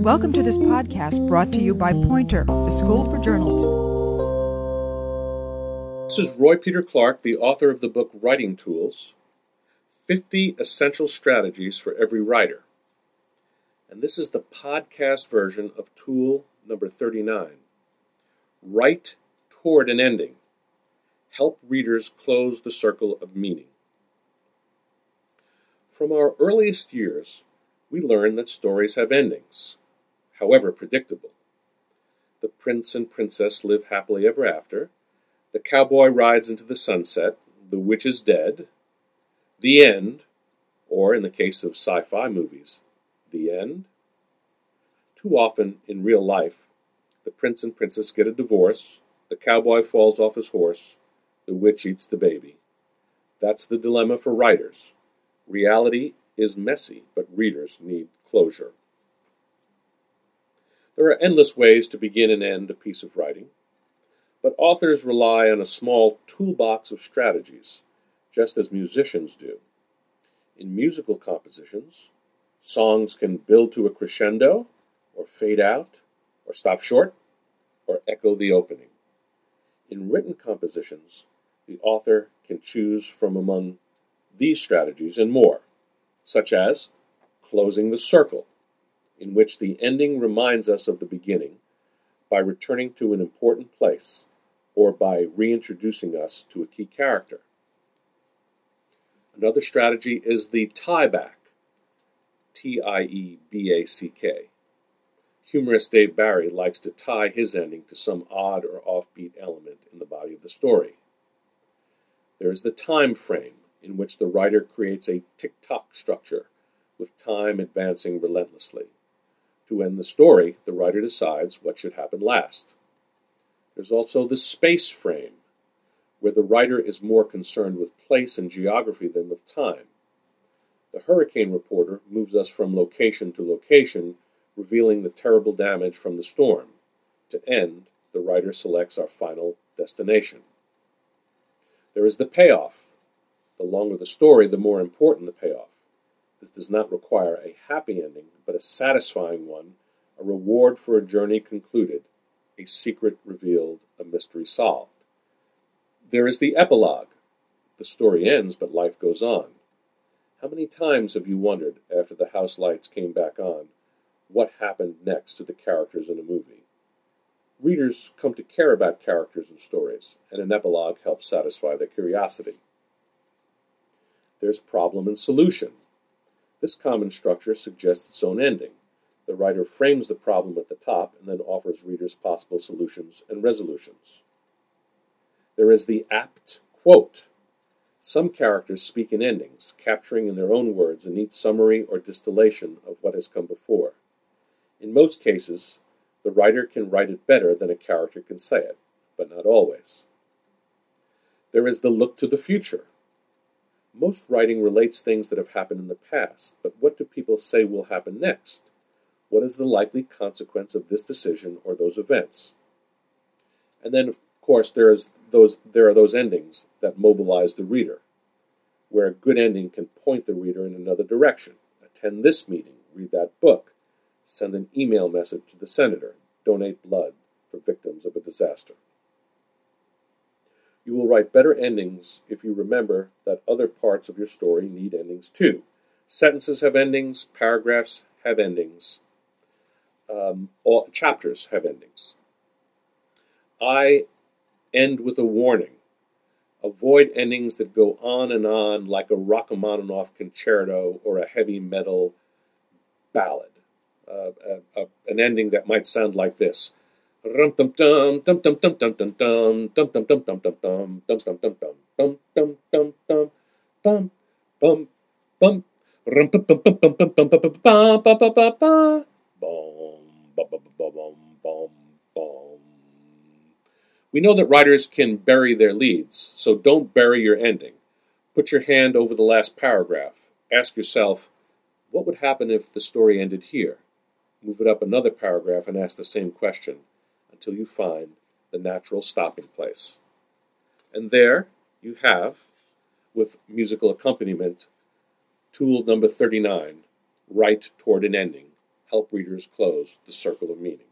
Welcome to this podcast brought to you by Poynter, the School for Journalists. This is Roy Peter Clark, the author of the book Writing Tools 50 Essential Strategies for Every Writer. And this is the podcast version of tool number 39 Write Toward an Ending. Help readers close the circle of meaning. From our earliest years, we learn that stories have endings, however predictable. The prince and princess live happily ever after. The cowboy rides into the sunset. The witch is dead. The end, or in the case of sci fi movies, the end. Too often in real life, the prince and princess get a divorce, the cowboy falls off his horse, the witch eats the baby. That's the dilemma for writers. Reality is messy, but readers need closure. There are endless ways to begin and end a piece of writing, but authors rely on a small toolbox of strategies, just as musicians do. In musical compositions, songs can build to a crescendo, or fade out, or stop short, or echo the opening. In written compositions, the author can choose from among these strategies and more such as closing the circle, in which the ending reminds us of the beginning by returning to an important place or by reintroducing us to a key character. Another strategy is the tie back, T I E B A C K. Humorist Dave Barry likes to tie his ending to some odd or offbeat element in the body of the story. There is the time frame, in which the writer creates a tick tock structure, with time advancing relentlessly. To end the story, the writer decides what should happen last. There's also the space frame, where the writer is more concerned with place and geography than with time. The hurricane reporter moves us from location to location, revealing the terrible damage from the storm. To end, the writer selects our final destination. There is the payoff, the longer the story, the more important the payoff. This does not require a happy ending, but a satisfying one, a reward for a journey concluded, a secret revealed, a mystery solved. There is the epilogue. The story ends, but life goes on. How many times have you wondered, after the house lights came back on, what happened next to the characters in a movie? Readers come to care about characters and stories, and an epilogue helps satisfy their curiosity. There's problem and solution. This common structure suggests its own ending. The writer frames the problem at the top and then offers readers possible solutions and resolutions. There is the apt quote. Some characters speak in endings, capturing in their own words a neat summary or distillation of what has come before. In most cases, the writer can write it better than a character can say it, but not always. There is the look to the future. Most writing relates things that have happened in the past, but what do people say will happen next? What is the likely consequence of this decision or those events? And then, of course, there is those there are those endings that mobilize the reader, where a good ending can point the reader in another direction. Attend this meeting, read that book, send an email message to the senator, donate blood for victims of a disaster. You will write better endings if you remember that other parts of your story need endings too. Sentences have endings, paragraphs have endings, um, all chapters have endings. I end with a warning. Avoid endings that go on and on like a Rachmaninoff concerto or a heavy metal ballad. Uh, uh, uh, an ending that might sound like this We know that writers can bury their leads, so don't bury your ending. Put your hand over the last paragraph. Ask yourself, what would happen if the story ended here? Move it up another paragraph and ask the same question until you find the natural stopping place. And there you have, with musical accompaniment, tool number 39 Write Toward an Ending help readers close the circle of meaning.